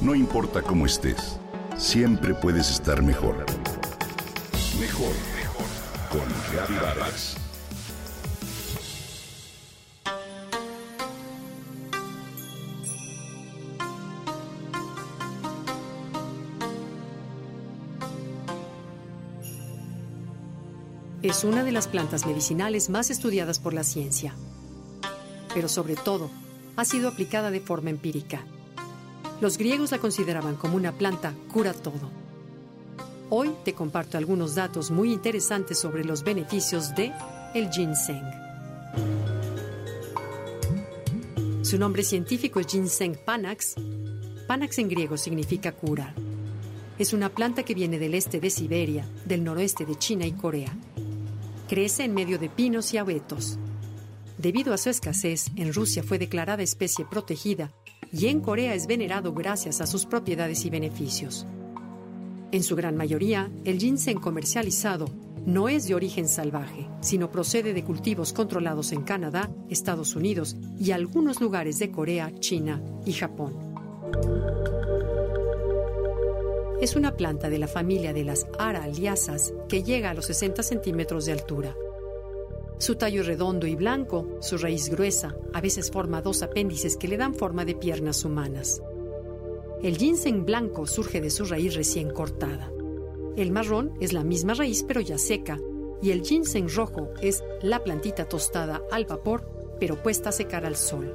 No importa cómo estés, siempre puedes estar mejor. Mejor, mejor. Con Vargas. Es una de las plantas medicinales más estudiadas por la ciencia, pero sobre todo ha sido aplicada de forma empírica. Los griegos la consideraban como una planta cura todo. Hoy te comparto algunos datos muy interesantes sobre los beneficios de el ginseng. Su nombre científico es Ginseng panax. Panax en griego significa cura. Es una planta que viene del este de Siberia, del noroeste de China y Corea. Crece en medio de pinos y abetos. Debido a su escasez, en Rusia fue declarada especie protegida y en Corea es venerado gracias a sus propiedades y beneficios. En su gran mayoría, el ginseng comercializado no es de origen salvaje, sino procede de cultivos controlados en Canadá, Estados Unidos y algunos lugares de Corea, China y Japón. Es una planta de la familia de las araliasas que llega a los 60 centímetros de altura. Su tallo redondo y blanco, su raíz gruesa, a veces forma dos apéndices que le dan forma de piernas humanas. El ginseng blanco surge de su raíz recién cortada. El marrón es la misma raíz pero ya seca, y el ginseng rojo es la plantita tostada al vapor pero puesta a secar al sol.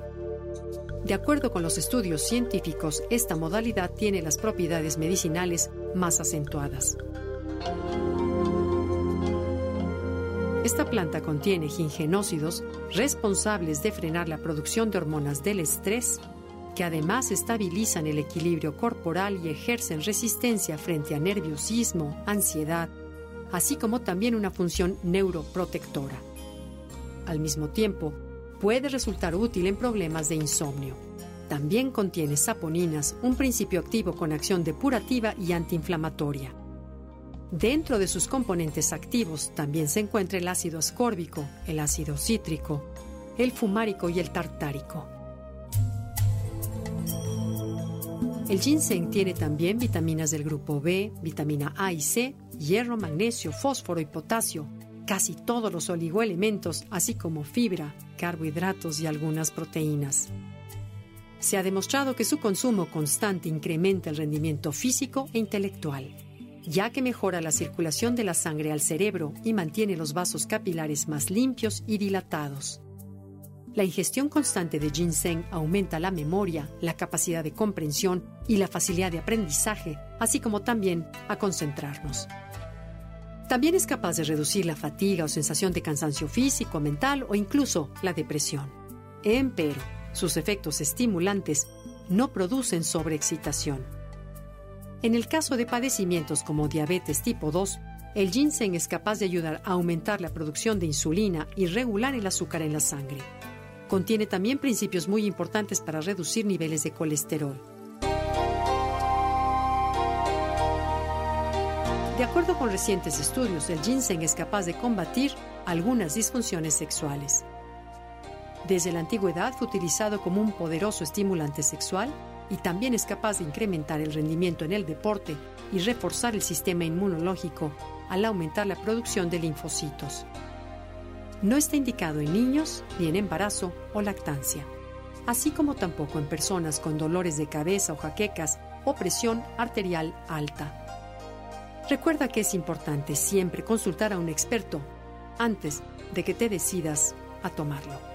De acuerdo con los estudios científicos, esta modalidad tiene las propiedades medicinales más acentuadas. Esta planta contiene gingenócidos responsables de frenar la producción de hormonas del estrés, que además estabilizan el equilibrio corporal y ejercen resistencia frente a nerviosismo, ansiedad, así como también una función neuroprotectora. Al mismo tiempo, puede resultar útil en problemas de insomnio. También contiene saponinas, un principio activo con acción depurativa y antiinflamatoria. Dentro de sus componentes activos también se encuentra el ácido ascórbico, el ácido cítrico, el fumárico y el tartárico. El ginseng tiene también vitaminas del grupo B, vitamina A y C, hierro, magnesio, fósforo y potasio, casi todos los oligoelementos, así como fibra, carbohidratos y algunas proteínas. Se ha demostrado que su consumo constante incrementa el rendimiento físico e intelectual, ya que mejora la circulación de la sangre al cerebro y mantiene los vasos capilares más limpios y dilatados. La ingestión constante de ginseng aumenta la memoria, la capacidad de comprensión y la facilidad de aprendizaje, así como también a concentrarnos. También es capaz de reducir la fatiga o sensación de cansancio físico, mental o incluso la depresión. Empero, sus efectos estimulantes no producen sobreexcitación. En el caso de padecimientos como diabetes tipo 2, el ginseng es capaz de ayudar a aumentar la producción de insulina y regular el azúcar en la sangre. Contiene también principios muy importantes para reducir niveles de colesterol. De acuerdo con recientes estudios, el ginseng es capaz de combatir algunas disfunciones sexuales. Desde la antigüedad fue utilizado como un poderoso estimulante sexual y también es capaz de incrementar el rendimiento en el deporte y reforzar el sistema inmunológico al aumentar la producción de linfocitos. No está indicado en niños ni en embarazo o lactancia, así como tampoco en personas con dolores de cabeza o jaquecas o presión arterial alta. Recuerda que es importante siempre consultar a un experto antes de que te decidas a tomarlo.